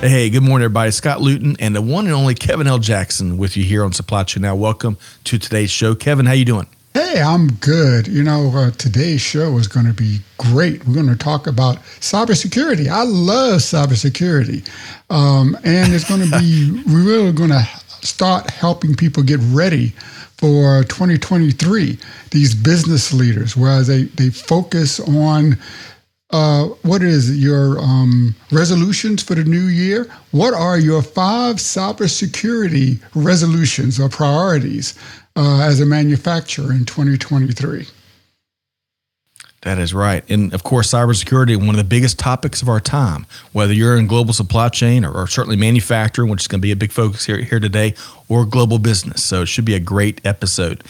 Hey, good morning, everybody. Scott Luton and the one and only Kevin L. Jackson with you here on Supply Chain Now. Welcome to today's show. Kevin, how you doing? Hey, I'm good. You know, uh, today's show is going to be great. We're going to talk about cybersecurity. I love cybersecurity. Um, and it's going to be, we're really going to start helping people get ready for 2023. These business leaders, whereas they, they focus on uh, what is your um, resolutions for the new year? What are your five cybersecurity resolutions or priorities uh, as a manufacturer in 2023? That is right. And of course, cybersecurity, one of the biggest topics of our time, whether you're in global supply chain or, or certainly manufacturing, which is going to be a big focus here, here today, or global business. So it should be a great episode.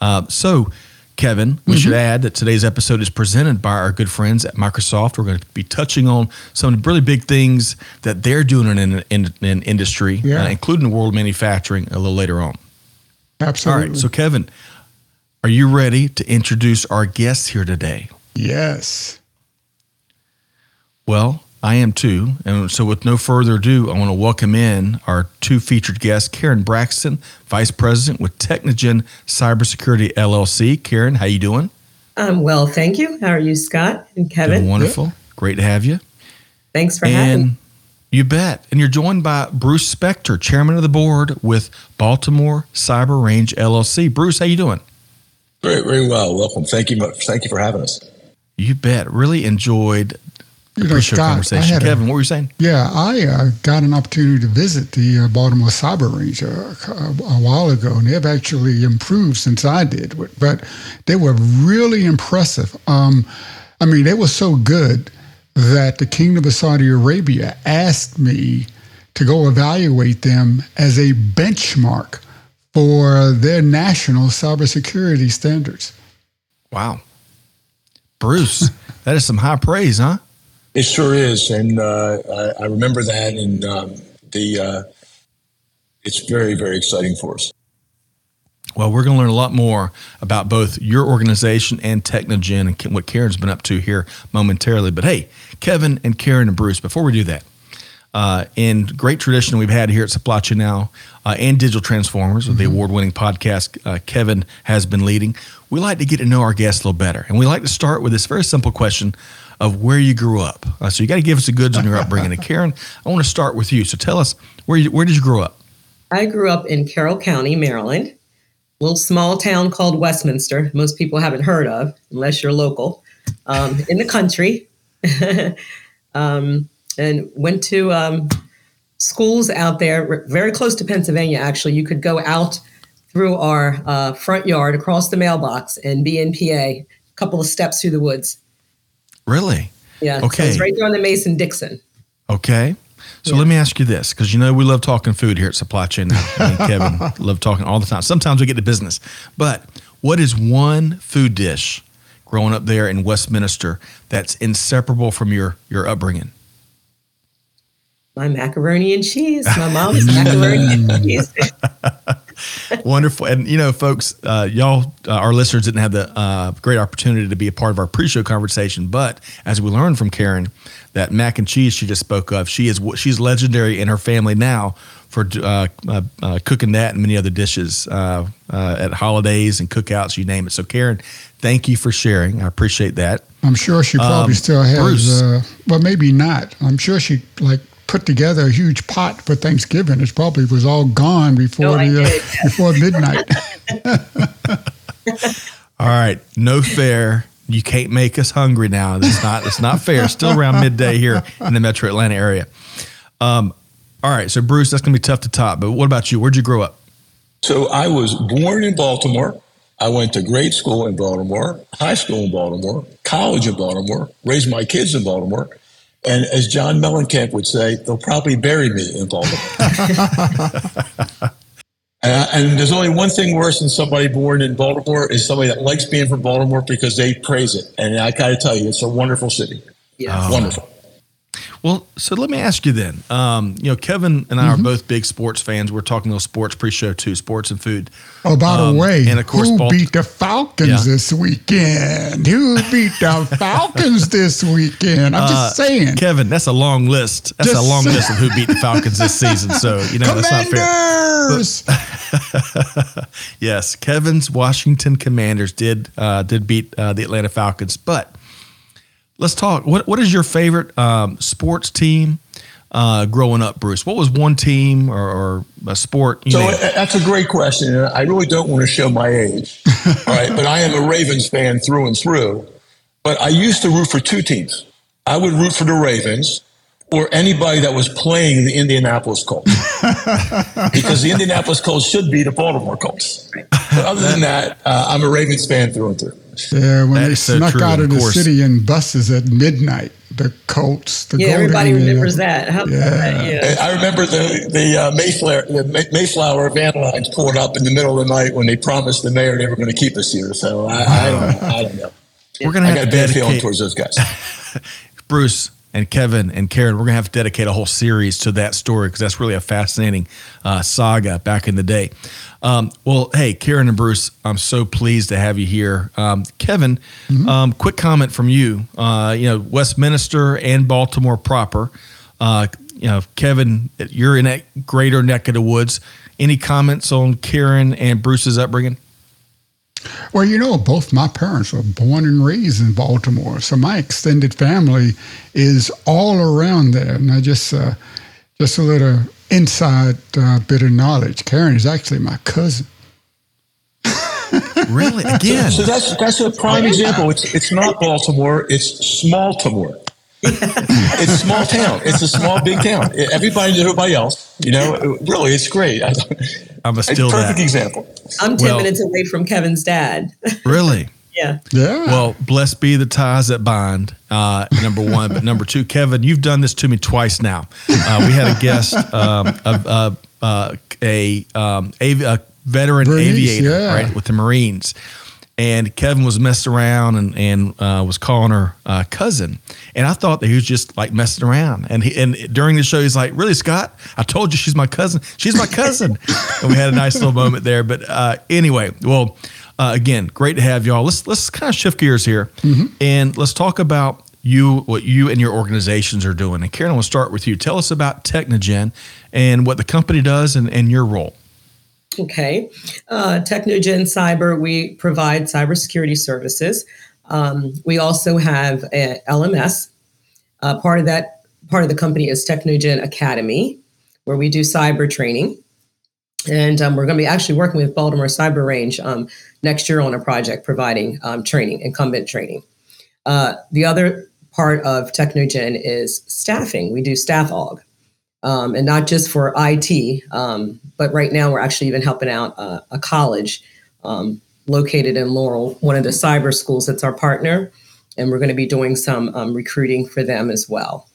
Uh, so, Kevin, we mm-hmm. should add that today's episode is presented by our good friends at Microsoft. We're going to be touching on some really big things that they're doing in in, in industry, yeah. uh, including world manufacturing, a little later on. Absolutely. All right. So, Kevin, are you ready to introduce our guests here today? Yes. Well, I am too. And so, with no further ado, I want to welcome in our two featured guests, Karen Braxton, Vice President with Technogen Cybersecurity LLC. Karen, how you doing? I'm well, thank you. How are you, Scott and Kevin? Doing wonderful. Great to have you. Thanks for and having me. You bet. And you're joined by Bruce Spector, Chairman of the Board with Baltimore Cyber Range LLC. Bruce, how you doing? Very, very well. Welcome. Thank you. Thank you for having us. You bet. Really enjoyed you know, Scott, conversation. Kevin, a, what were you saying? Yeah, I uh, got an opportunity to visit the uh, Baltimore Cyber Range uh, a, a, while ago, and they've actually improved since I did. But they were really impressive. Um, I mean, they were so good that the Kingdom of Saudi Arabia asked me to go evaluate them as a benchmark for their national cybersecurity standards. Wow. Bruce, that is some high praise, huh? It sure is, and uh, I, I, remember that, and um, the uh, it's very very exciting for us. Well, we're going to learn a lot more about both your organization and Technogen and what Karen's been up to here momentarily. But hey, Kevin and Karen and Bruce, before we do that, uh, in great tradition we've had here at Supply Chain Now uh, and Digital Transformers, mm-hmm. with the mm-hmm. award-winning podcast uh, Kevin has been leading, we like to get to know our guests a little better, and we like to start with this very simple question of where you grew up. Uh, so you got to give us the goods on your upbringing. And Karen, I want to start with you. So tell us where you, where did you grow up? I grew up in Carroll County, Maryland, a little small town called Westminster. Most people haven't heard of unless you're local. Um, in the country, um, and went to um, schools out there, very close to Pennsylvania. Actually, you could go out through our uh, front yard across the mailbox and be in PA, a couple of steps through the woods. Really? Yeah. Okay. So it's right there on the Mason Dixon. Okay. So yeah. let me ask you this, because you know we love talking food here at Supply Chain. And Kevin love talking all the time. Sometimes we get to business, but what is one food dish growing up there in Westminster that's inseparable from your your upbringing? My macaroni and cheese. My mom's macaroni and cheese. Wonderful. And, you know, folks, uh, y'all, uh, our listeners didn't have the uh, great opportunity to be a part of our pre show conversation. But as we learned from Karen, that mac and cheese she just spoke of, she is she's legendary in her family now for uh, uh, uh, cooking that and many other dishes at holidays and cookouts, you name it. So, Karen, thank you for sharing. I appreciate that. I'm sure she probably um, still has, but maybe not. I'm sure she, like, put together a huge pot for Thanksgiving. It probably was all gone before no, the, uh, before midnight. all right, no fair. You can't make us hungry now. It's not. It's not fair. Still around midday here in the Metro Atlanta area. Um, all right, so Bruce, that's gonna be tough to top. But what about you? Where'd you grow up? So I was born in Baltimore. I went to grade school in Baltimore, high school in Baltimore, college in Baltimore, raised my kids in Baltimore, And as John Mellencamp would say, they'll probably bury me in Baltimore. Uh, and there's only one thing worse than somebody born in Baltimore is somebody that likes being from Baltimore because they praise it. And I got to tell you, it's a wonderful city. Yes. Wonderful. Well, so let me ask you then. Um, you know, Kevin and I are both big sports fans. We're talking little sports pre-show too, sports and food. Oh, by Um, the way, and of course, who Balt- beat the Falcons Yeah. this weekend? Who beat the Falcons this weekend? I'm Uh, just saying. Kevin, that's a long list. That's Just a long list of who beat the Falcons this season. So you know that's not fair. Commanders! Yes, Kevin's Washington Commanders did uh, did beat uh, the Atlanta Falcons. But let's talk. What what is your favorite um, sports team uh, growing up, Bruce? What was one team or, or a sport? You So name uh, that's a great question. I really don't want to show my age. All right. But I am a Ravens fan through and through. But I used to root for two teams. I would root for the Ravens or anybody that was playing the Indianapolis Colts. because the Indianapolis Colts should be the Baltimore Colts. But other than that, uh, I'm a Ravens fan through and through. Yeah, when That they is so snuck out of of the course. city in buses at midnight, the Colts, the Yeah, Golden everybody remembers Indianapolis- that. How Yeah. that? Yeah. I remember the the uh, Mayflower the May- Mayflower van lines pulling up in the middle of the night when they promised the mayor they were going to keep us here. So I, I don't I don't know. We're gonna I have got to a bad feeling dedicate towards those guys. Bruce and Kevin and Karen. We're gonna have to dedicate a whole series to that story because that's really a fascinating uh, saga back in the day. Um, well, hey, Karen and Bruce, I'm so pleased to have you here. Um, Kevin, um, quick comment from you. Uh, you know, Westminster and Baltimore proper. Uh, you know, Kevin, you're in that greater neck of the woods. Any comments on Karen and Bruce's upbringing? Well, you know, both my parents were born and raised in Baltimore, so my extended family is all around there. And I just, uh, just a little inside uh, bit of knowledge. Karen is actually my cousin. Really? Again? So that's that's a prime example. It's it's not Baltimore. It's small Timor. it's a small town. It's a small big town. Everybody knows everybody else. You know, really, it's great. I'm a It's still perfect that. example. I'm 10 Well- minutes away from Kevin's dad. Really? yeah. Yeah. Well, blessed be the ties that bind. Uh, number one, but number two, Kevin, you've done this to me twice now. Uh, we had a guest, um, a, a, a, a, um, a veteran Marines, aviator, yeah. right, with the Marines, and Kevin was messing around and and uh, was calling her uh, cousin, and I thought that he was just like messing around. And he and during the show, he's like, "Really, Scott? I told you she's my cousin. She's my cousin." and we had a nice little moment there. But uh, anyway, well. Uh, again, great to have y'all. Let's let's kind of shift gears here, and let's talk about you, what you and your organizations are doing. And Karen, I want to start with you. Tell us about Technogen and what the company does and, and your role. Okay. Uh, Technogen Cyber, we provide cybersecurity services. Um, we also have a LMS. Uh, part of that, part of the company is Technogen Academy, where we do cyber training. And um, we're going to be actually working with Baltimore Cyber Range um, next year on a project providing um, training, incumbent training. Uh, the other part of Technogen is staffing. We do staff aug um, and not just for IT, um, but right now we're actually even helping out uh, a college um, located in Laurel, one of the cyber schools that's our partner, and we're going to be doing some um, recruiting for them as well.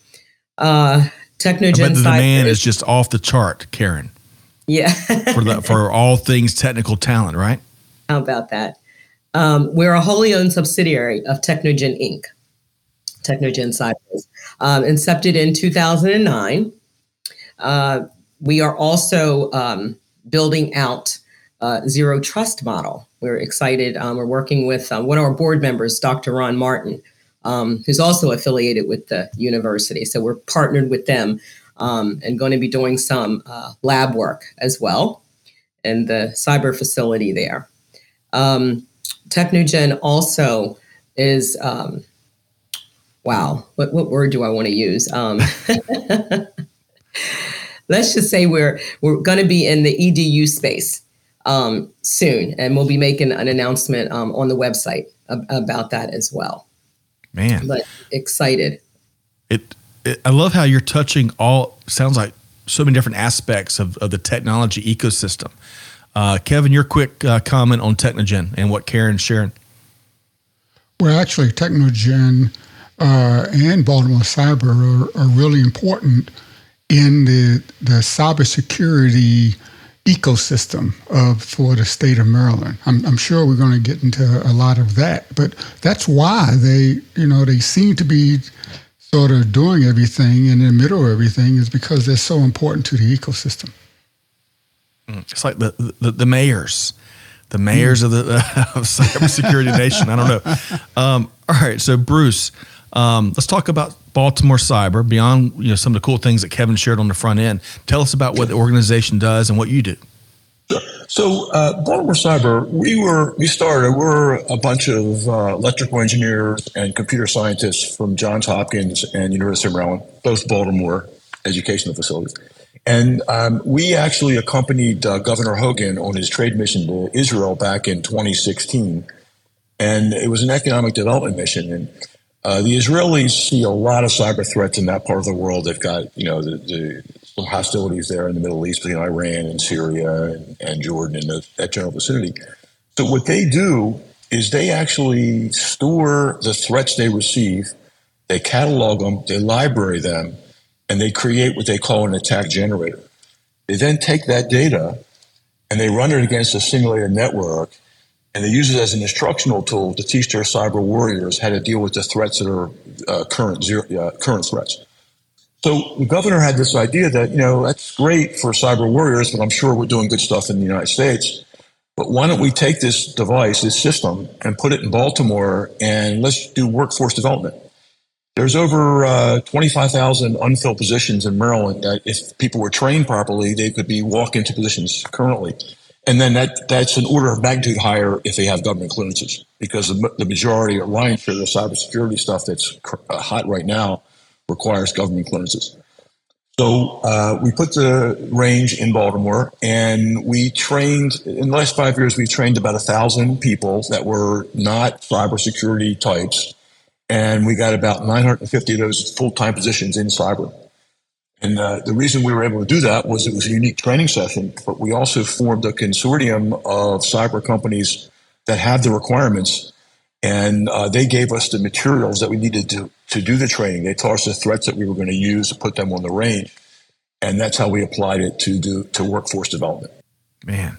Uh, Technogen But the demand is just off the chart, Karen, yeah. for the for all things technical talent, right? How about that? Um, we're a wholly owned subsidiary of Technogen Inc. Technogen Cyber, um, incepted in 2009. Uh, we are also um, building out uh, zero trust model. We're excited. Um, we're working with uh, one of our board members, Dr. Ron Martin, um, who's also affiliated with the university. So we're partnered with them um, and going to be doing some uh, lab work as well in the cyber facility there. Um, Technogen also is, um, wow, what, what word do I want to use? Um, let's just say we're we're going to be in the edu space um, soon and we'll be making an announcement um, on the website ab- about that as well Man, but excited it, it. I love how you're touching all. Sounds like so many different aspects of, of the technology ecosystem. Uh, Kevin, your quick uh, comment on Technogen and what Karen's sharing. Well, actually, Technogen uh, and Baltimore Cyber are, are, really important in the the cybersecurity ecosystem of for the state of Maryland. I'm, I'm sure we're going to get into a lot of that, but that's why they you know they seem to be sort of doing everything in the middle of everything is because they're so important to the ecosystem. Mm, it's like the the, the mayors the mayors of the of cybersecurity nation. I don't know. Um, all right, so Bruce, um, let's talk about Baltimore Cyber. Beyond you know some of the cool things that Kevin shared on the front end, tell us about what the organization does and what you do. So uh, Baltimore Cyber, we were we started. We're a bunch of uh, electrical engineers and computer scientists from Johns Hopkins and University of Maryland, both Baltimore educational facilities. And um, we actually accompanied uh, Governor Hogan on his trade mission to Israel back in 2016. And it was an economic development mission. And uh, the Israelis see a lot of cyber threats in that part of the world. They've got, you know, the, the hostilities there in the Middle East between Iran and Syria and, and Jordan and the, that general vicinity. So what they do is they actually store the threats they receive, they catalog them, they library them, and they create what they call an attack generator. They then take that data and they run it against a simulated network and they use it as an instructional tool to teach their cyber warriors how to deal with the threats that are uh, current uh, current threats. So the governor had this idea that you know that's great for cyber warriors, but I'm sure we're doing good stuff in the United States. But why don't we take this device, this system, and put it in Baltimore, and let's do workforce development? There's over uh, 25,000 unfilled positions in Maryland that if people were trained properly, they could be walk into positions currently. And then that, that's an order of magnitude higher if they have government clearances because the, the majority or lion's share of the cybersecurity stuff that's uh, hot right now requires government clearances. So uh, we put the range in Baltimore, and we trained in the last five years. We trained about a thousand people that were not cybersecurity types and we got about 950 of those full-time positions in cyber. And uh, the reason we were able to do that was it was a unique training session, but we also formed a consortium of cyber companies that had the requirements, and uh, they gave us the materials that we needed to, to do the training. They taught us the threats that we were going to use to put them on the range, and that's how we applied it to do to workforce development. Man,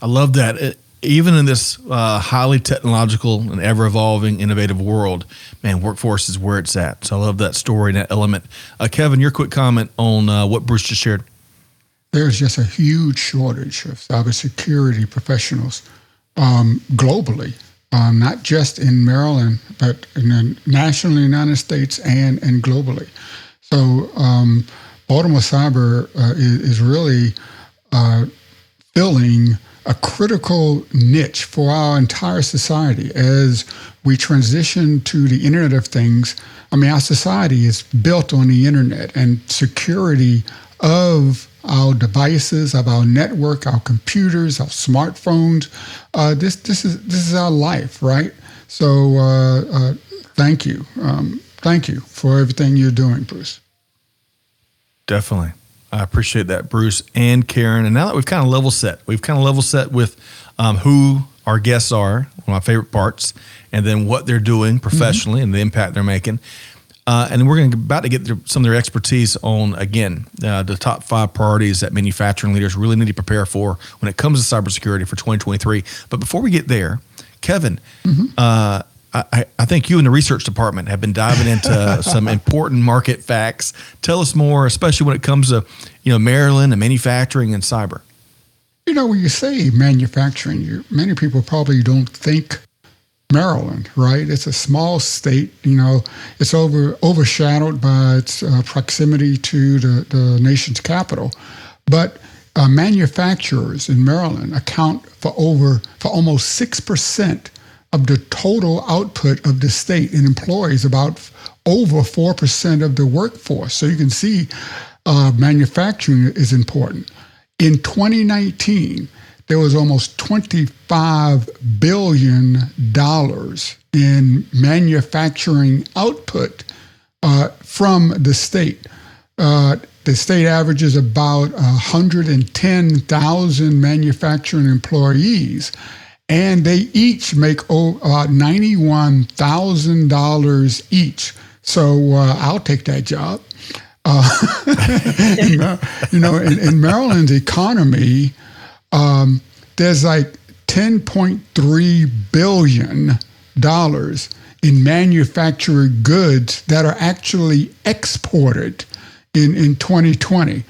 I love that. It, even in this uh, highly technological and ever evolving, innovative world, man, workforce is where it's at. So I love that story and that element. Uh, Kevin, your quick comment on uh, what Bruce just shared. There's just a huge shortage of cybersecurity professionals um, globally, um, not just in Maryland, but in the national United States and, and globally. So um, Baltimore Cyber uh, is, is, really uh, filling a critical niche for our entire society as we transition to the Internet of Things. I mean, our society is built on the Internet and security of our devices, of our network, our computers, our smartphones. Uh, this this is this is our life, right? So, uh, uh, thank you, um, thank you for everything you're doing, Bruce. Definitely. I appreciate that, Bruce and Karen. And now that we've kind of level set, we've kind of level set with um, who our guests are, one of my favorite parts, and then what they're doing professionally mm-hmm. and the impact they're making. Uh, and we're going to about to get some of their expertise on again uh, the top five priorities that manufacturing leaders really need to prepare for when it comes to cybersecurity for 2023. But before we get there, Kevin, mm-hmm. uh, I, I, think you and the research department have been diving into some important market facts. Tell us more, especially when it comes to you know Maryland and manufacturing and cyber. You know, when you say manufacturing, you, many people probably don't think Maryland, right? It's a small state. You know, it's over overshadowed by its uh, proximity to the, the nation's capital, but uh, manufacturers in Maryland account for over for almost six percent of the total output of the state and employs about over 4% of the workforce. So you can see uh, manufacturing is important. In 2019, there was almost $25 billion in manufacturing output uh, from the state. Uh, the state averages about 110,000 manufacturing employees and they each make about $91,000 each. So uh, I'll take that job. Uh, you know, in, in, Maryland's economy, um, there's like 10.3 billion dollars in manufactured goods that are actually exported in, in 2020.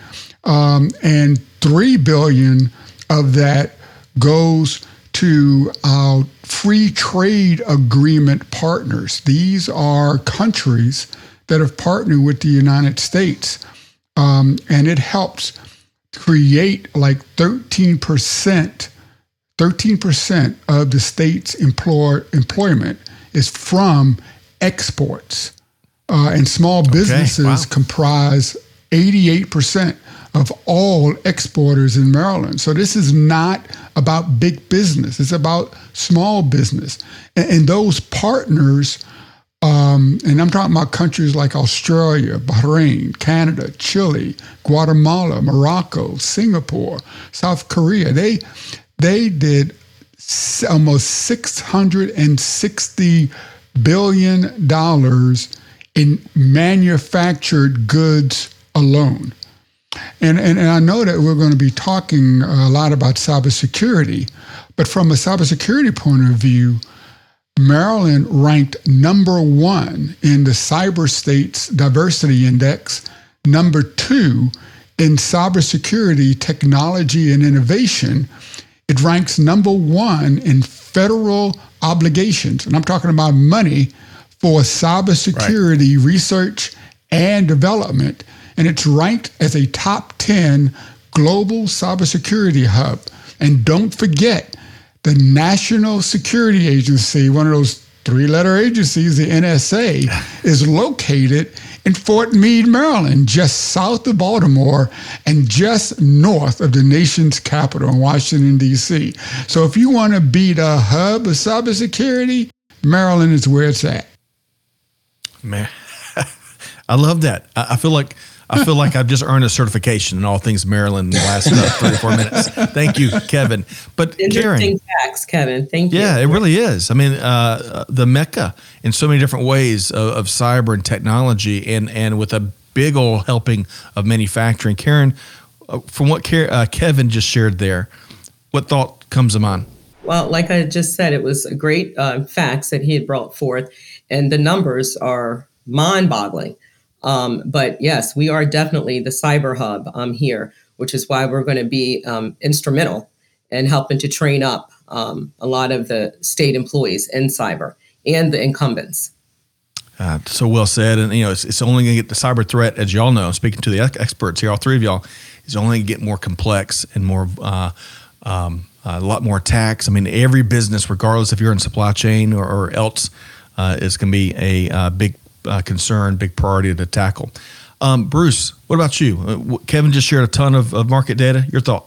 Um, and 3 billion of that goes to our free trade agreement partners. These are countries that have partnered with the United States. Um, and it helps create like 13%, 13% of the state's employ, employment is from exports. Uh, and small businesses okay, wow. comprise 88% of all exporters in Maryland. So this is not about big business, it's about small business. And, and those partners, um, and I'm talking about countries like Australia, Bahrain, Canada, Chile, Guatemala, Morocco, Singapore, South Korea, they, they did almost 660 billion dollars in manufactured goods alone. And, and, and I know that we're going to be talking a lot about cybersecurity, but from a cybersecurity point of view, Maryland ranked number one in the Cyber States Diversity Index, number two in cybersecurity technology and innovation. It ranks number one in federal obligations, and I'm talking about money for cybersecurity right. research and development and it's ranked as a top 10 global cybersecurity hub. And don't forget, the National Security Agency, one of those three letter agencies, the NSA, is located in Fort Meade, Maryland, just south of Baltimore and just north of the nation's capital in Washington, D.C. So if you want to be the hub of cybersecurity, Maryland is where it's at. Man, I love that. I feel like I feel like I've just earned a certification in all things Maryland in the last uh, three or four minutes. Thank you, Kevin. But Interesting Karen, facts, Kevin. Thank you. Yeah, it really is. I mean, uh, the mecca in so many different ways of, of, cyber and technology, and and with a big old helping of manufacturing. Karen, uh, from what uh, Kevin just shared there, what thought comes to mind? Well, like I just said, it was a great uh, facts that he had brought forth, and the numbers are mind-boggling. Um, but yes, we are definitely the cyber hub um, here, which is why we're going to be um, instrumental in helping to train up um, a lot of the state employees in cyber and the incumbents. Uh, so well said, and you know it's, it's only going to get the cyber threat, as y'all know. Speaking to the experts here, all three of y'all, is only going to get more complex and more uh, um, a lot more attacks. I mean, every business, regardless if you're in supply chain or, or else, uh, is going to be a, a uh, big uh, concern, big priority to tackle. Um, Bruce, what about you? Uh, Kevin just shared a ton of, of, market data. Your thought?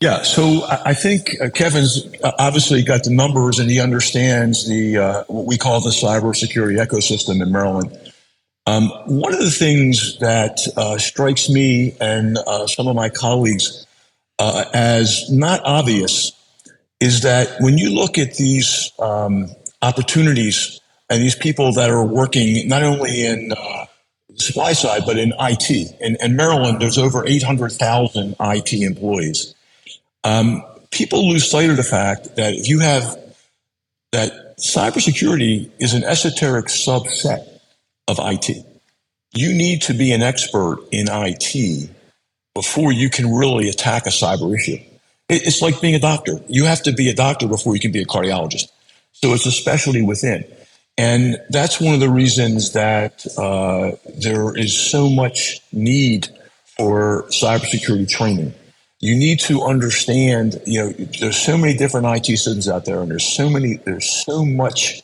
Yeah, so I think uh, Kevin's uh, obviously got the numbers and he understands the what we call the cybersecurity ecosystem in Maryland. Um, one of the things that strikes me and some of my colleagues as not obvious is that when you look at these um, opportunities and these people that are working not only in uh, supply side but in IT. In, in Maryland, there's over 800,000 IT employees. Um, people lose sight of the fact that if you have that cybersecurity is an esoteric subset of IT. You need to be an expert in IT before you can really attack a cyber issue. It's like being a doctor. You have to be a doctor before you can be a cardiologist. So it's a specialty within. And that's one of the reasons that uh, there is so much need for cybersecurity training. You need to understand, you know, there's so many different IT systems out there, and there's so many, there's so much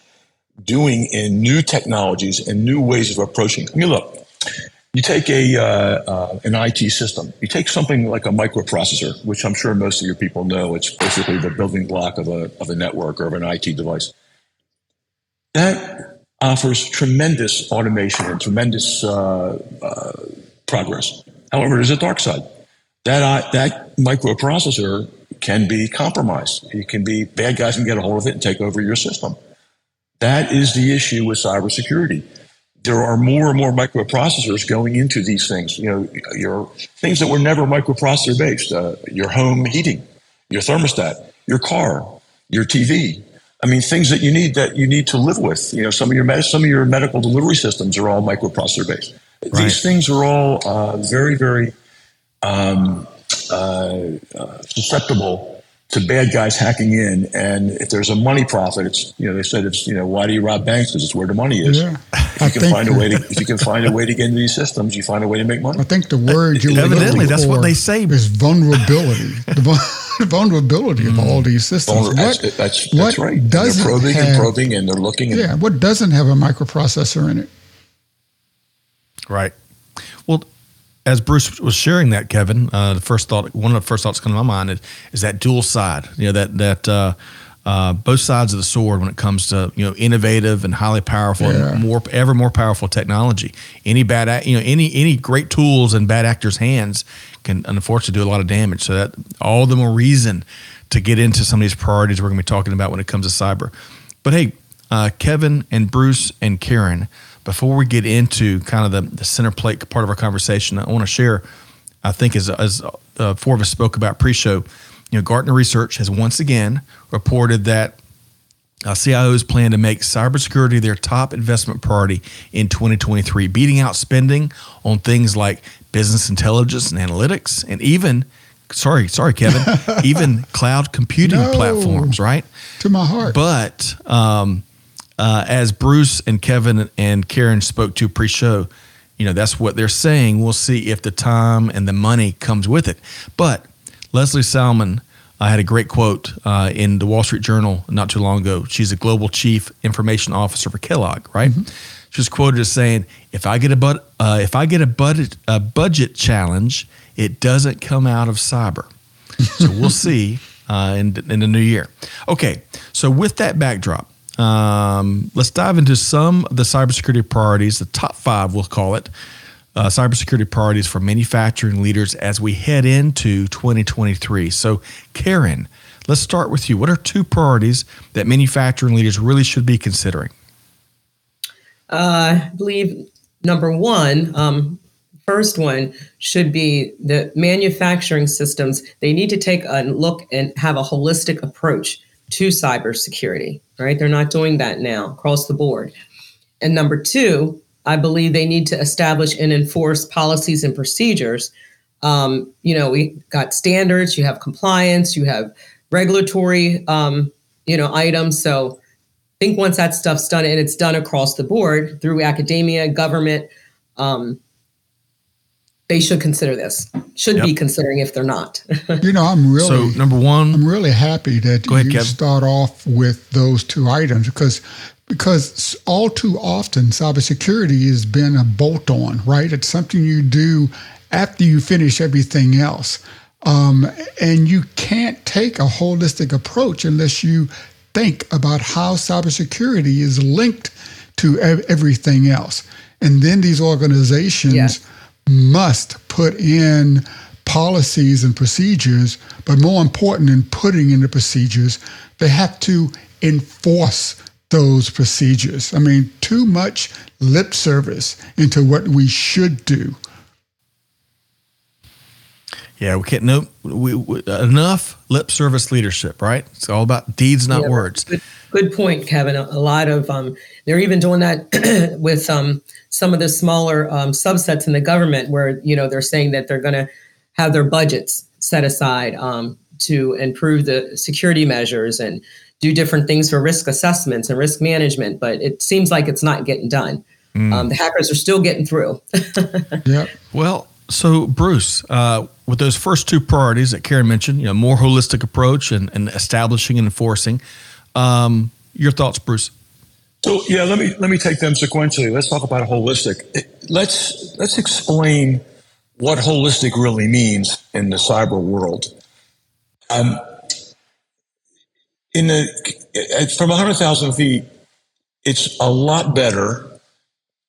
doing in new technologies and new ways of approaching. I mean, look, you take a uh, uh, an IT system. You take something like a microprocessor, which I'm sure most of your people know. It's basically the building block of a of a network or of an IT device. That offers tremendous automation and tremendous uh, uh, progress. However, there's a dark side. That, uh, that microprocessor can be compromised. It can be bad guys can get a hold of it and take over your system. That is the issue with cybersecurity. There are more and more microprocessors going into these things. You know, your things that were never microprocessor based. Uh, your home heating, your thermostat, your car, your TV. I mean, things that you need that you need to live with. You know, some of your med- some of your medical delivery systems are all microprocessor based. Right. These things are all uh, very, very um, uh, uh, susceptible to bad guys hacking in. And if there's a money profit, it's you know they said it's you know why do you rob banks? Because it's where the money is. Yeah. If you can find a way to if you can find a way to get into these systems, you find a way to make money. I think the word you evidently that's what they say is vulnerability. The vulnerability of all these systems. Vulner- what, that's, that's, that's right. Doesn't they're probing have, and probing, and they're looking. yeah, what doesn't have a microprocessor in it? Right. Well, as Bruce was sharing that, Kevin, uh, the first thought, one of the first thoughts coming to my mind is, is that dual side. You know that that uh, uh, both sides of the sword when it comes to you know innovative and highly powerful yeah. and more ever more powerful technology. Any bad, you know, any any great tools in bad actors' hands can unfortunately do a lot of damage. So that all the more reason to get into some of these priorities we're going to be talking about when it comes to cyber. But hey, uh, Kevin and Bruce and Karen before we get into kind of the, the center plate part of our conversation, I want to share, I think, as, as uh, four of us spoke about pre show, you know, Gartner Research has once again reported that uh, CIOs plan to make cybersecurity their top investment priority in 2023, beating out spending on things like business intelligence and analytics, and even, sorry, sorry, Kevin, even cloud computing no, platforms, right? To my heart. But um, uh, as Bruce and Kevin and Karen spoke to pre-show, you know that's what they're saying. We'll see if the time and the money comes with it. But Lesley Salmon I had a great quote uh, in the Wall Street Journal not too long ago. She's a global chief information officer for Kellogg, right? Mm-hmm. She was quoted as saying, "If I get a but, uh, if I get a budget a budget challenge, it doesn't come out of cyber." so we'll see uh, in in the new year. Okay, so with that backdrop, um, let's dive into some of the cybersecurity priorities, the top five, we'll call it, uh, cybersecurity priorities for manufacturing leaders as we head into 2023. So, Karen, let's start with you. What are two priorities that manufacturing leaders really should be considering? Uh, I believe number one, um, first one should be the manufacturing systems. They need to take a look and have a holistic approach to cybersecurity, right? They're not doing that now across the board. And number two, I believe they need to establish and enforce policies and procedures. Um, you know, we got standards, you have compliance, you have regulatory, um, you know, items. So I think once that stuff's done and it's done across the board through academia, government, um, they should consider this. Should yep. be considering if they're not. you know, I'm really so number one. I'm really happy that you ahead, start off with those two items because because all too often cybersecurity has been a bolt on, right? It's something you do after you finish everything else. Um, and you can't take a holistic approach unless you think about how cybersecurity is linked to everything else. And then these organizations yeah must put in policies and procedures, but more important than putting in the procedures, they have to enforce those procedures. I mean, too much lip service into what we should do. Yeah, we can't no we, we, enough lip service leadership, right? It's all about deeds, not yeah, words. Good, good, point, Kevin. A, a lot of um, they're even doing that with um, some of the smaller um, subsets in the government where you know they're saying that they're going to have their budgets set aside um, to improve the security measures and do different things for risk assessments and risk management but it seems like it's not getting done mm. um, the hackers are still getting through yeah well so bruce uh, with those first two priorities that karen mentioned you know more holistic approach and, and establishing and enforcing um, your thoughts bruce so yeah, let me let me take them sequentially. Let's talk about holistic. Let's let's explain what holistic really means in the cyber world. Um, in the from hundred thousand feet, it's a lot better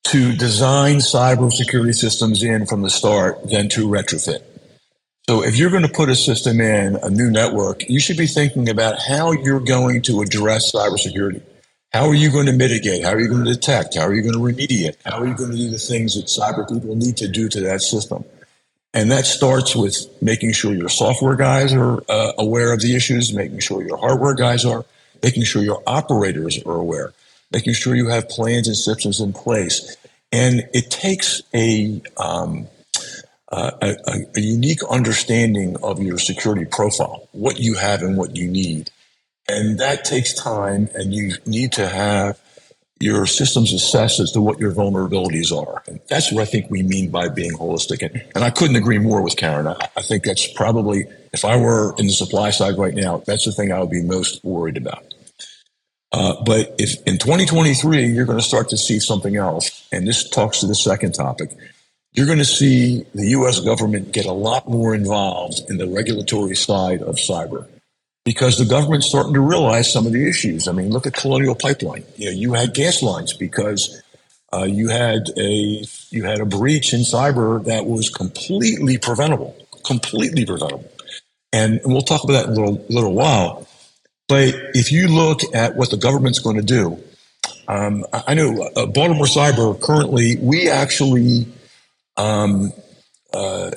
to design cybersecurity systems in from the start than to retrofit. So if you're going to put a system in, a new network, you should be thinking about how you're going to address cybersecurity. How are you going to mitigate? How are you going to detect? How are you going to remediate? How are you going to do the things that cyber people need to do to that system? And that starts with making sure your software guys are uh, aware of the issues, making sure your hardware guys are, making sure your operators are aware, making sure you have plans and systems in place. And it takes a, um, a, a, unique understanding of your security profile, what you have and what you need. And that takes time, and you need to have your systems assess as to what your vulnerabilities are. And that's what I think we mean by being holistic. And, and I couldn't agree more with Karen. I, I think that's probably, if I were in the supply side right now, that's the thing I would be most worried about. Uh, but if in 2023 you're going to start to see something else, and this talks to the second topic, you're going to see the U.S. government get a lot more involved in the regulatory side of cyber because the government's starting to realize some of the issues. I mean, look at Colonial Pipeline. You know, you had gas lines because uh, you had a you had a breach in cyber that was completely preventable, completely preventable. And, and we'll talk about that in a little little while. But if you look at what the government's going to do, um, I know uh, Baltimore Cyber currently, we actually um, uh,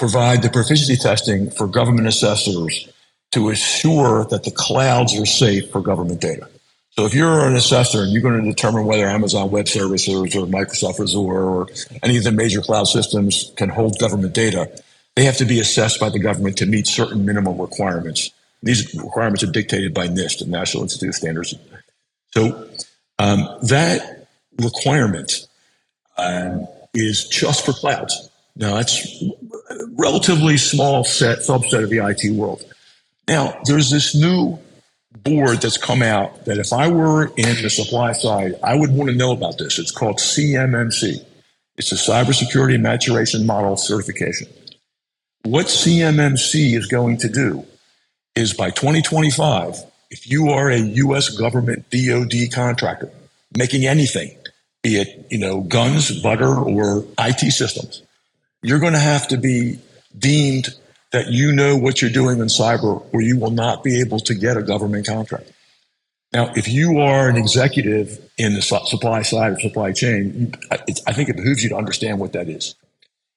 provide the proficiency testing for government assessors to assure that the clouds are safe for government data. So if you're an assessor and you're going to determine whether Amazon Web Services or Microsoft Azure or any of the major cloud systems can hold government data, they have to be assessed by the government to meet certain minimum requirements. These requirements are dictated by NIST, the National Institute of Standards. So um, that requirement um, is just for clouds. Now that's a relatively small set subset of the IT world. Now there's this new board that's come out that if I were in the supply side, I would want to know about this. It's called CMMC. It's a cybersecurity maturation model certification. What CMMC is going to do is by 2025, if you are a U.S. government DoD contractor making anything, be it you know guns, butter, or IT systems, you're going to have to be deemed that you know what you're doing in cyber, or you will not be able to get a government contract. Now, if you are an executive in the supply side of supply chain, I think it behooves you to understand what that is.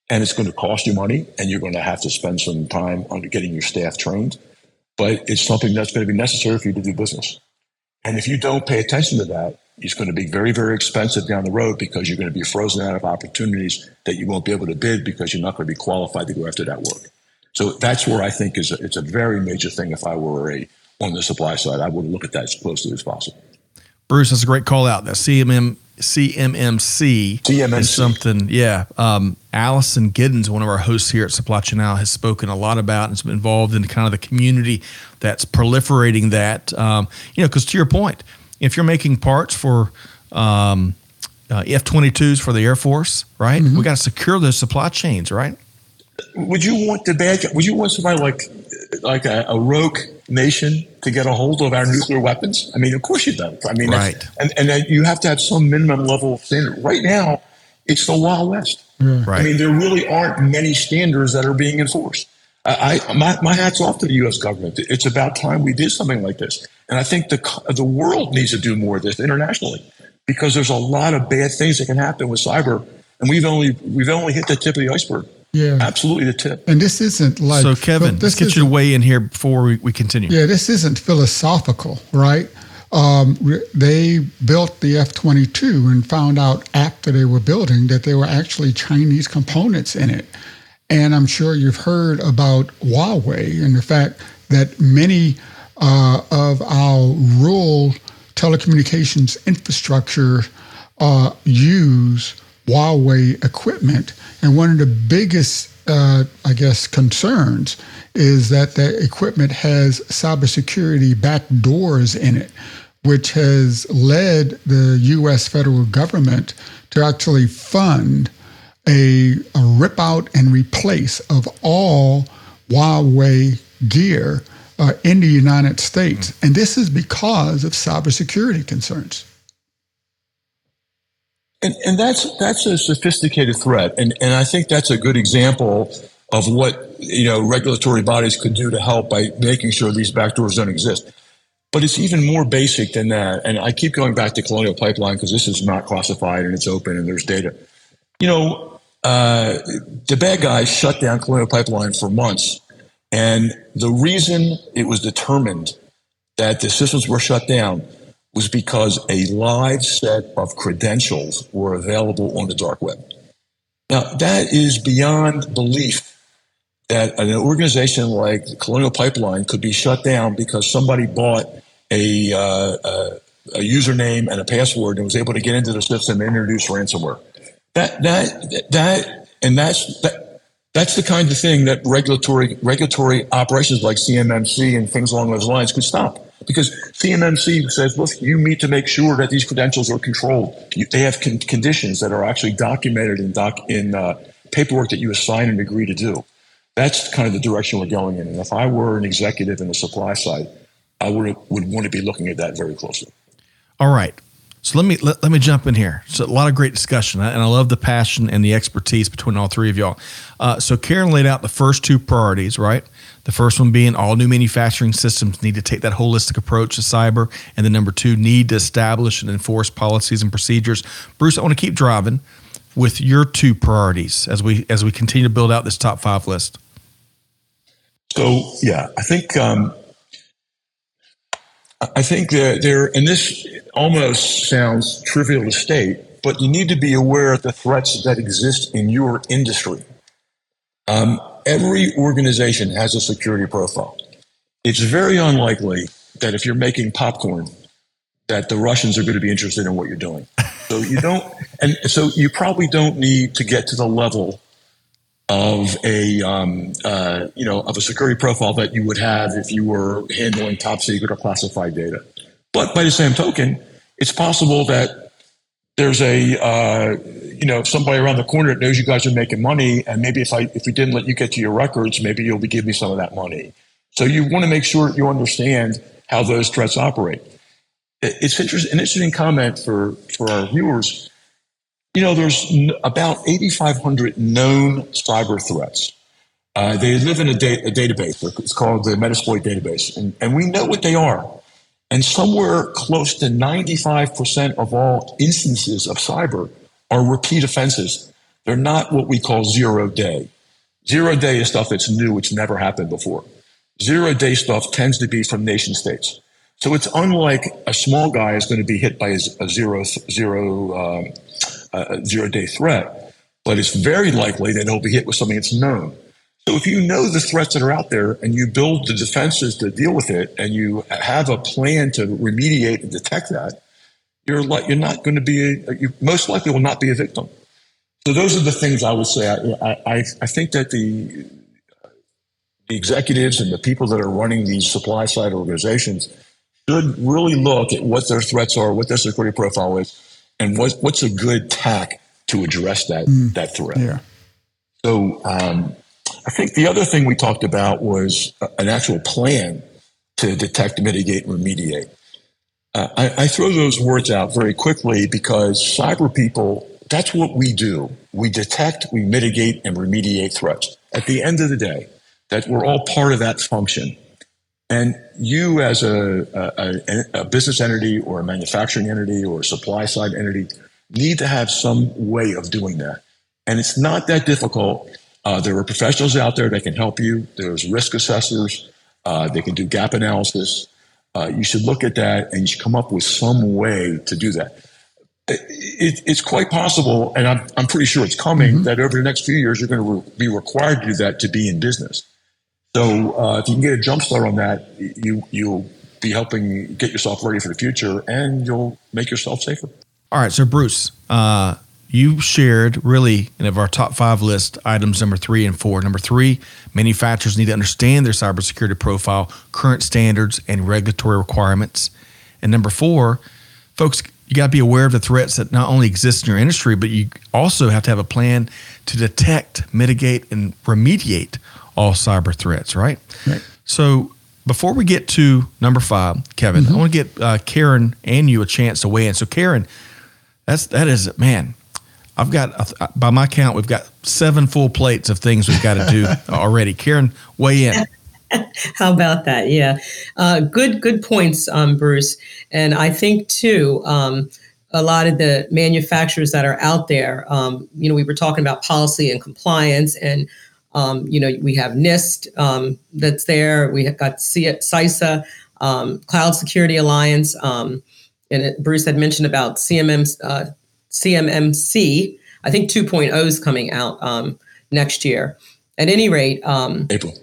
And it's going to cost you money, and you're going to have to spend some time on getting your staff trained but it's something that's going to be necessary for you to do business. And if you don't pay attention to that, it's going to be very, very expensive down the road because you're going to be frozen out of opportunities that you won't be able to bid because you're not going to be qualified to go after that work. So that's where I think is a, it's a very major thing. If I were a on the supply side, I would look at that as closely as possible. Bruce, that's a great call out. That CMM CMMC, CMMC. is something. Yeah, um, Allison Giddens, one of our hosts here at Supply Chain Now, has spoken a lot about and has been involved in kind of the community that's proliferating that. Um, you know, because to your point, if you're making parts for um, uh, F-22s for the Air Force, right? Mm-hmm. We got to secure those supply chains, right? Would you want the bad? Would you want somebody like like a, a rogue nation to get a hold of our nuclear weapons? I mean, of course you don't. I mean, right. and and you have to have some minimum level of standard. Right now, it's the Wild West. Mm. Right. I mean, there really aren't many standards that are being enforced. I, I my, my hat's off to the U.S. government. It's about time we did something like this, and I think the the world needs to do more of this internationally because there's a lot of bad things that can happen with cyber, and we've only we've only hit the tip of the iceberg. Yeah, absolutely the tip. And this isn't like so, Kevin. Let's get you to weigh in here before we, we continue. Yeah, this isn't philosophical, right? Um, they built the F 22 and found out after they were building that there were actually Chinese components in it. And I'm sure you've heard about Huawei and the fact that many uh, of our rural telecommunications infrastructure uh, use Huawei equipment. And one of the biggest, uh, I guess, concerns is that the equipment has cybersecurity backdoors in it, which has led the U.S. federal government to actually fund a, a rip out and replace of all Huawei gear uh, in the United States. And this is because of cybersecurity concerns. And, and that's that's a sophisticated threat, and and I think that's a good example of what you know regulatory bodies could do to help by making sure these backdoors don't exist. But it's even more basic than that. And I keep going back to Colonial Pipeline because this is not classified and it's open and there's data. You know, uh, the bad guys shut down Colonial Pipeline for months. And the reason it was determined that the systems were shut down was because a live set of credentials were available on the dark web. Now, that is beyond belief that an organization like Colonial Pipeline could be shut down because somebody bought a, uh, a, a username and a password and was able to get into the system and introduce ransomware. That that that and that's that, that's the kind of thing that regulatory regulatory operations like CMMC and things along those lines could stop because CMMC says, look, you need to make sure that these credentials are controlled. You, they have con- conditions that are actually documented in doc in uh, paperwork that you assign and agree to do. That's kind of the direction we're going in. And if I were an executive in the supply side, I would would want to be looking at that very closely. All right. So let me let, let me jump in here. So a lot of great discussion, and I love the passion and the expertise between all three of y'all. Uh, so Karen laid out the first two priorities, right? The first one being all new manufacturing systems need to take that holistic approach to cyber, and then number two, need to establish and enforce policies and procedures. Bruce, I want to keep driving with your two priorities as we as we continue to build out this top five list. So yeah, I think um, I think that there, and this almost sounds trivial to state, but you need to be aware of the threats that exist in your industry. Um, every organization has a security profile. It's very unlikely that if you're making popcorn, that the Russians are going to be interested in what you're doing. So you don't, and so you probably don't need to get to the level of a um, uh, you know of a security profile that you would have if you were handling top secret or classified data. But by the same token, it's possible that there's a uh, you know somebody around the corner that knows you guys are making money, and maybe if I if we didn't let you get to your records, maybe you'll be giving me some of that money. So you want to make sure you understand how those threats operate. It's interesting, an interesting comment for for our viewers you know, there's about 8,500 known cyber threats. Uh, they live in a, da- a, database. It's called the Metasploit database. And, and we know what they are. And somewhere close to 95% of all instances of cyber are repeat offenses. They're not what we call zero day. Zero day is stuff that's new, it's never happened before. Zero day stuff tends to be from nation states. So it's unlike a small guy is going to be hit by a, zero, zero um, a zero day threat, but it's very likely that he'll be hit with something that's known. So if you know the threats that are out there and you build the defenses to deal with it and you have a plan to remediate and detect that, you're like you're not going to be a, you most likely will not be a victim. So those are the things I would say. I I, I think that the the executives and the people that are running these supply side organizations should really look at what their threats are, what their security profile is, and what, what's a good tack to address that mm, that threat. Yeah. So um, I think the other thing we talked about was an actual plan to detect, mitigate, and remediate. Uh, I, I throw those words out very quickly because cyber people, that's what we do. We detect, we mitigate, and remediate threats. At the end of the day, that we're all part of that function. And you, as a, a, a, business entity or a manufacturing entity or a supply side entity, need to have some way of doing that. And it's not that difficult. Uh, there are professionals out there that can help you. There's risk assessors. Uh, they can do gap analysis. Uh, you should look at that and you should come up with some way to do that. It, it, it's quite possible, and I'm, I'm pretty sure it's coming, mm-hmm. that over the next few years, you're going to re- be required to do that to be in business. So uh, if you can get a jump start on that, you you'll be helping get yourself ready for the future, and you'll make yourself safer. All right, so Bruce, uh, you shared really in of our top five list items number three and four. Number three, manufacturers need to understand their cybersecurity profile, current standards, and regulatory requirements. And number four, folks, you got to be aware of the threats that not only exist in your industry, but you also have to have a plan to detect, mitigate, and remediate all cyber threats, right? Right. So before we get to number five, Kevin, mm-hmm. I want to get uh, Karen and you a chance to weigh in. So Karen, that's that is it, man. I've got, by my count, we've got seven full plates of things we've got to do already. Karen, weigh in. How about that? Yeah, uh, good good points, um, Bruce. And I think too, um, a lot of the manufacturers that are out there. Um, you know, we were talking about policy and compliance, and um, you know, we have NIST um, that's there. We have got CISA, um, Cloud Security Alliance, and it, Bruce had mentioned about CMM, uh, CMMC. I think 2.0 is coming out next year. At any rate, April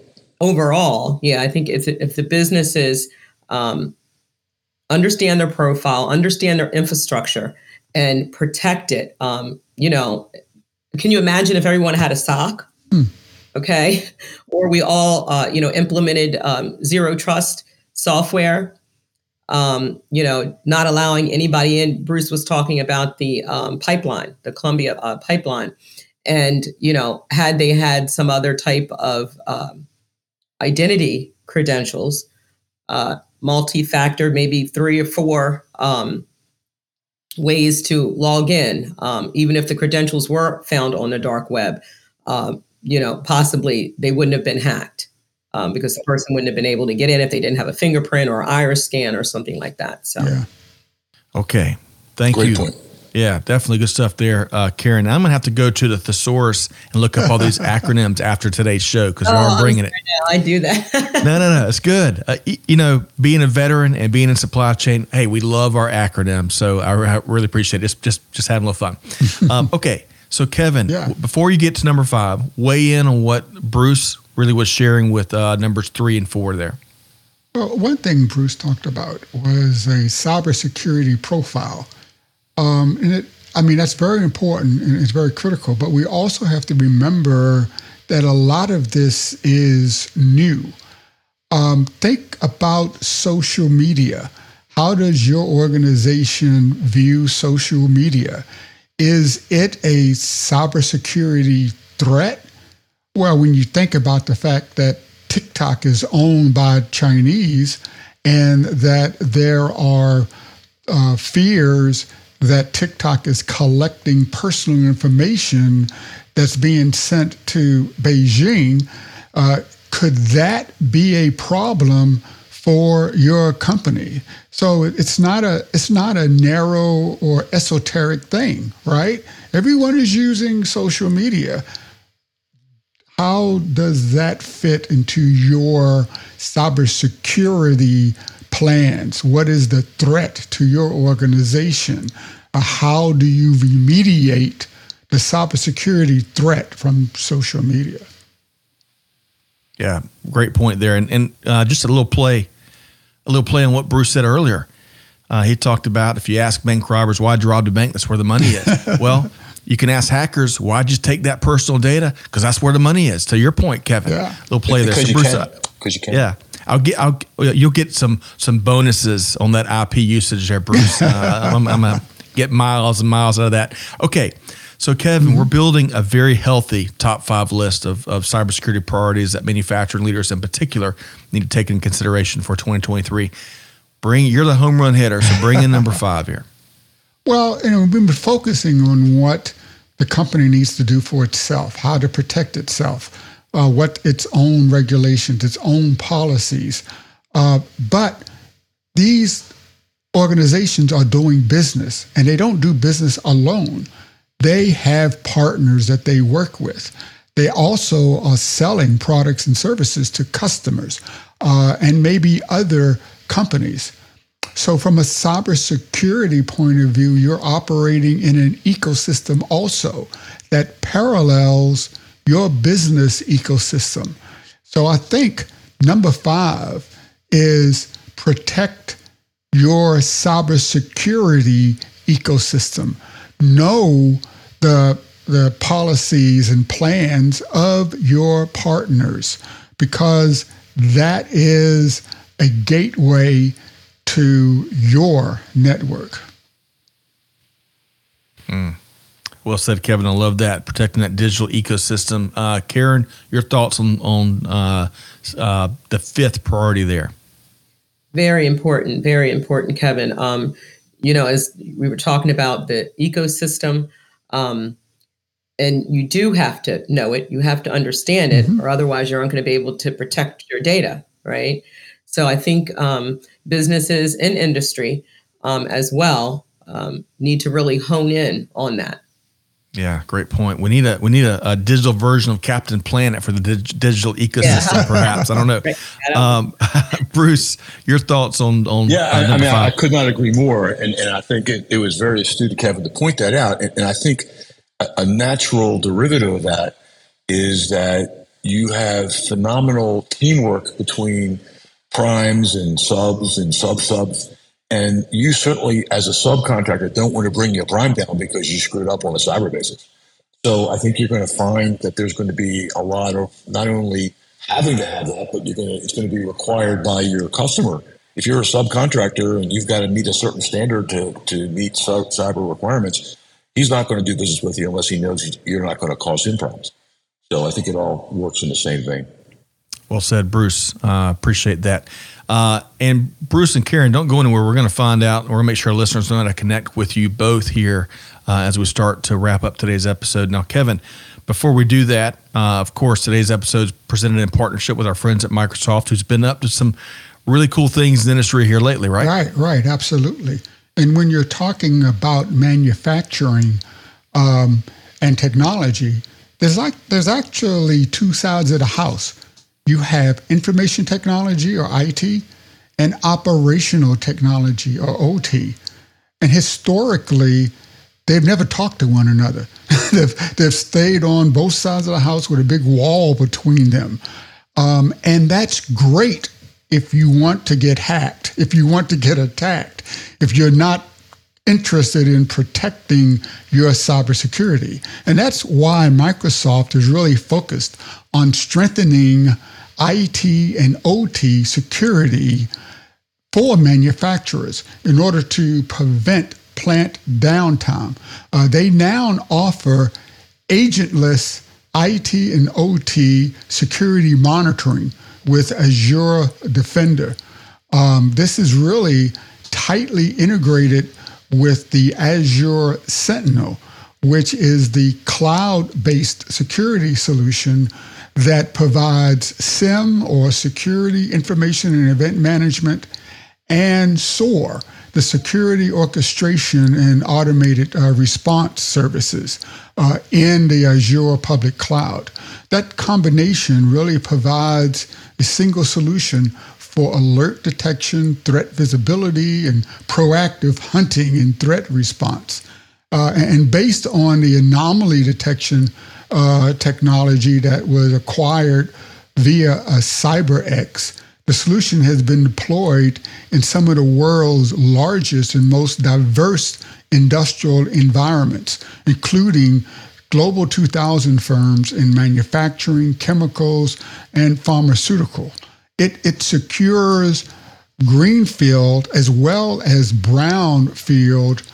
overall, yeah, I think if if the businesses um, understand their profile, understand their infrastructure, and protect it, um, you know, can you imagine if everyone had a SOC? Hmm. Okay, or we all, uh, you know, implemented um, zero trust software. Um, you know, not allowing anybody in. Bruce was talking about the um, pipeline, the Columbia uh, pipeline, and you know, had they had some other type of um, identity credentials, uh, multi-factor, maybe three or four um, ways to log in, um, even if the credentials were found on the dark web. Uh, you know, possibly they wouldn't have been hacked um, because the person wouldn't have been able to get in if they didn't have a fingerprint or iris scan or something like that. So, yeah. okay, thank Great you. Point. Yeah, definitely good stuff there, uh, Karen. I'm gonna have to go to the thesaurus and look up all these acronyms after today's show because oh, we're bringing it. I do that. no, no, no. It's good. Uh, you know, being a veteran and being in supply chain, hey, we love our acronyms. So I, I really appreciate it. It's just just having a little fun. Um, okay, so Kevin, yeah. w- before you get to number five, weigh in on what Bruce really was sharing with uh, numbers three and four there. Well, one thing Bruce talked about was a cybersecurity profile um, and it, I mean, that's very important and it's very critical. But we also have to remember that a lot of this is new. Um, think about social media. How does your organization view social media? Is it a cybersecurity threat? Well, when you think about the fact that TikTok is owned by Chinese and that there are uh, fears that TikTok is collecting personal information that's being sent to Beijing. Uh, could that be a problem for your company? So it's not a it's not a narrow or esoteric thing, right? Everyone is using social media. How does that fit into your cybersecurity plans? What is the threat to your organization? Uh, how do you remediate the cybersecurity threat from social media? Yeah, great point there. And, and uh, just a little play, a little play on what Bruce said earlier. Uh, he talked about if you ask bank robbers why'd you rob the bank, that's where the money is. well, you can ask hackers why'd you take that personal data because that's where the money is. To your point, Kevin, yeah. little play because there. So Bruce, because you can. Yeah, I'll get I'll you'll get some some bonuses on that IP usage there, Bruce. Uh, I'm, I'm, a get miles and miles out of that. Okay. So, Kevin, mm-hmm. we're building a very healthy top five list of, of cybersecurity priorities that manufacturing leaders in particular need to take into consideration for 2023. Bring you're the home run hitter, so bring in number five here. Well, you know, we've been focusing on what the company needs to do for itself, how to protect itself, uh, what its own regulations, its own policies. Uh, but these organizations are doing business and they don't do business alone. They have partners that they work with. They also are selling products and services to customers uh, and maybe other companies. So, from a cybersecurity point of view, you're operating in an ecosystem also that parallels your business ecosystem. So, I think number five is protect your cybersecurity ecosystem. Know the, the policies and plans of your partners because that is a gateway to your network. Mm. Well said, Kevin. I love that protecting that digital ecosystem. Uh, Karen, your thoughts on on uh, uh, the fifth priority there? Very important, very important, Kevin. Um, you know, as we were talking about the ecosystem, um, and you do have to know it, you have to understand it, mm-hmm. or otherwise you aren't going to be able to protect your data, right? So I think um, businesses and industry um, as well um, need to really hone in on that. Yeah, great point. We need a we need a, a digital version of Captain Planet for the dig- digital ecosystem, yeah. perhaps. I don't know. Um, Bruce, your thoughts on on yeah? I, I, mean, I could not agree more, and, and I think it, it was very astute of Kevin to point that out. And, and I think a, a natural derivative of that is that you have phenomenal teamwork between primes and subs and sub subs and you certainly, as a subcontractor, don't want to bring your prime down because you screwed up on a cyber basis. So I think you're going to find that there's going to be a lot of not only having to have that, but you're going to, it's going to be required by your customer. If you're a subcontractor and you've got to meet a certain standard to, to meet cyber requirements, he's not going to do business with you unless he knows you're not going to cause him problems. So I think it all works in the same vein. Well said, Bruce. Uh, appreciate that. Uh, and Bruce and Karen, don't go anywhere. We're going to find out. We're going to make sure our listeners know how to connect with you both here uh, as we start to wrap up today's episode. Now, Kevin, before we do that, uh, of course, today's episode is presented in partnership with our friends at Microsoft, who's been up to some really cool things in the industry here lately, right? Right, right, absolutely. And when you're talking about manufacturing um, and technology, there's like there's actually two sides of the house you have information technology or IT and operational technology or OT. And historically, they've never talked to one another. they've, they've stayed on both sides of the house with a big wall between them. Um, and that's great if you want to get hacked, if you want to get attacked, if you're not interested in protecting your cybersecurity. And that's why Microsoft is really focused on strengthening IT and OT security for manufacturers in order to prevent plant downtime. Uh, they now offer agentless IT and OT security monitoring with Azure Defender. Um, this is really tightly integrated with the Azure Sentinel, which is the cloud based security solution that provides SIEM or security information and event management and SOAR, the security orchestration and automated uh, response services uh, in the Azure public cloud. That combination really provides a single solution for alert detection, threat visibility, and proactive hunting and threat response. Uh, and based on the anomaly detection uh, technology that was acquired via a CyberX, the solution has been deployed in some of the world's largest and most diverse industrial environments, including Global 2000 firms in manufacturing, chemicals, and pharmaceutical. It, it secures greenfield as well as brownfield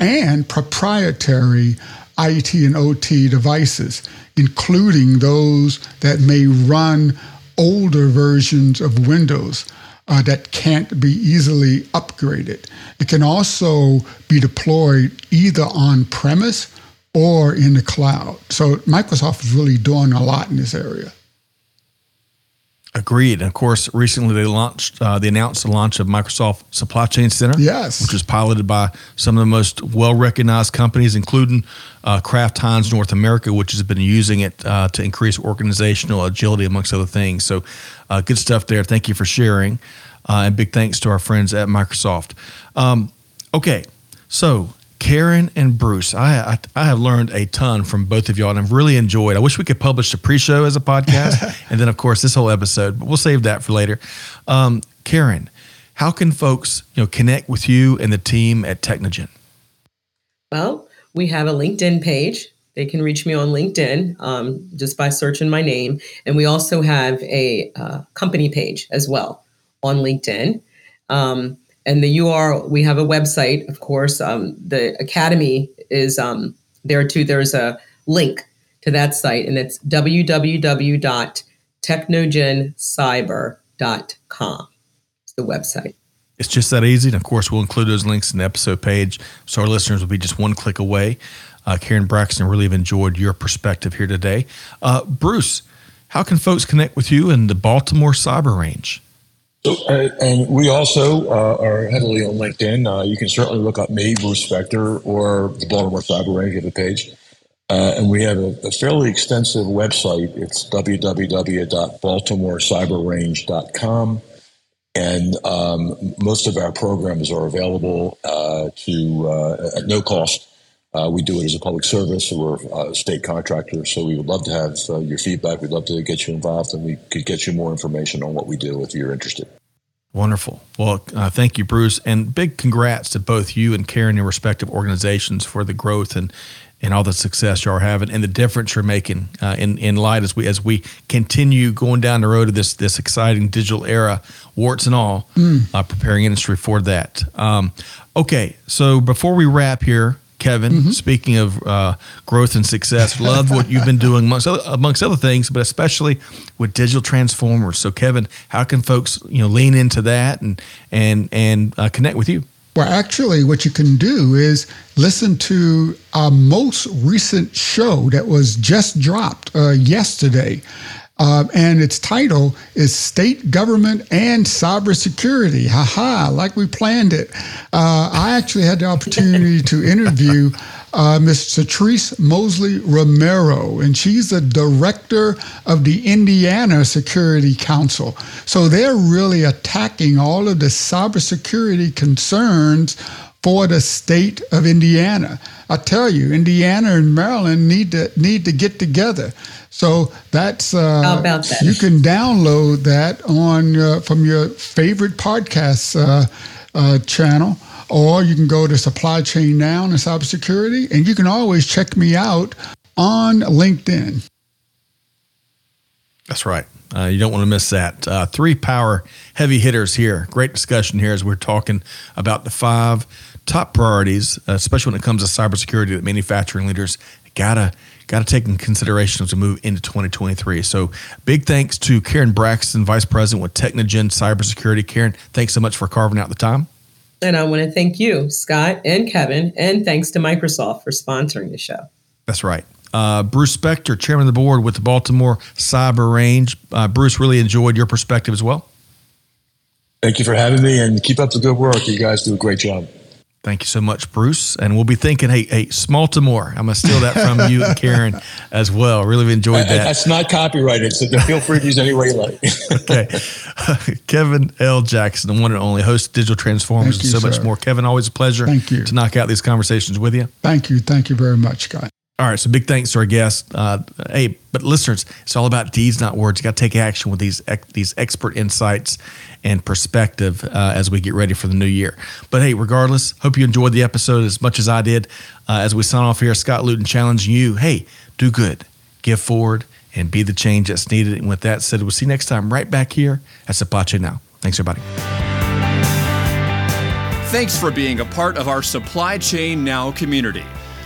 and proprietary IT and OT devices, including those that may run older versions of Windows uh, that can't be easily upgraded. It can also be deployed either on premise or in the cloud. So Microsoft is really doing a lot in this area. Agreed. And of course, recently they launched, uh, they announced the launch of Microsoft Supply Chain Center. Yes. Which is piloted by some of the most well recognized companies, including uh, Kraft Heinz North America, which has been using it uh, to increase organizational agility, amongst other things. So, uh, good stuff there. Thank you for sharing. Uh, and big thanks to our friends at Microsoft. Um, okay. So, Karen and Bruce, I, I, I have learned a ton from both of y'all, and I've really enjoyed. I wish we could publish the pre-show as a podcast, and then of course this whole episode. But we'll save that for later. Um, Karen, how can folks you know connect with you and the team at Technogen? Well, we have a LinkedIn page. They can reach me on LinkedIn um, just by searching my name, and we also have a uh, company page as well on LinkedIn. Um, and the UR, we have a website, of course. Um, the academy is um, there too. There's a link to that site, and it's www.technogencyber.com. It's the website. It's just that easy. And of course, we'll include those links in the episode page so our listeners will be just one click away. Uh, Karen Braxton, really have enjoyed your perspective here today. Uh, Bruce, how can folks connect with you in the Baltimore Cyber Range? Uh, and we also uh, are heavily on LinkedIn. Uh, you can certainly look up me, Bruce Spector, or the Baltimore Cyber Range at the page. Uh, and we have a, a, fairly extensive website. It's www.baltimorecyberrange.com. And um, most of our programs are available uh, to uh, at no cost. Uh, we do it as a public service. We're a state contractor, so we would love to have uh, your feedback. We'd love to get you involved, and we could get you more information on what we do if you're interested. Wonderful. Well, uh, thank you, Bruce, and big congrats to both you and Karen, your respective organizations, for the growth and and all the success you are having and the difference you're making uh, in in light as we as we continue going down the road of this this exciting digital era, warts and all, mm. uh, preparing industry for that. Um, okay, so before we wrap here, Kevin. Mm-hmm. Speaking of uh, growth and success, love what you've been doing amongst other, amongst other things, but especially with digital transformers. So, Kevin, how can folks you know lean into that and and and uh, connect with you? Well, actually, what you can do is listen to our most recent show that was just dropped uh, yesterday. Uh, and its title is State Government and cyber Cybersecurity. Haha, like we planned it. Uh, I actually had the opportunity to interview uh, Ms. Satrice Mosley Romero, and she's the director of the Indiana Security Council. So they're really attacking all of the cybersecurity concerns for the state of Indiana. I tell you, Indiana and Maryland need to need to get together. So that's uh, that? you can download that on uh, from your favorite podcast uh, uh channel or you can go to Supply Chain Now and Cybersecurity, and you can always check me out on LinkedIn. That's right. Uh, you don't want to miss that. Uh, three power heavy hitters here. Great discussion here as we're talking about the five top priorities, uh, especially when it comes to cybersecurity that manufacturing leaders gotta gotta take in consideration as we move into 2023. So big thanks to Karen Braxton, Vice President with Technogen Cybersecurity. Karen, thanks so much for carving out the time. And I want to thank you, Scott and Kevin, and thanks to Microsoft for sponsoring the show. That's right. Uh, Bruce Spector, chairman of the board with the Baltimore Cyber Range. Uh, Bruce, really enjoyed your perspective as well. Thank you for having me and keep up the good work. You guys do a great job. Thank you so much, Bruce. And we'll be thinking, hey, hey, Smaltimore. I'm gonna steal that from you and Karen as well. Really enjoyed that. That's not copyrighted, so feel free to use any way you like. okay, Kevin L. Jackson, the one and only host of Digital Transformers, and so sir. much more. Kevin, always a pleasure. Thank you to knock out these conversations with you. Thank you, thank you very much, Scott. All right, so big thanks to our guests. Uh, hey, but listeners, it's all about deeds, not words. You got to take action with these these expert insights and perspective uh, as we get ready for the new year. But hey, regardless, hope you enjoyed the episode as much as I did. Uh, as we sign off here, Scott Luton challenging you. Hey, do good, give forward, and be the change that's needed. And with that said, we'll see you next time right back here at Chain Now. Thanks, everybody. Thanks for being a part of our Supply Chain Now community.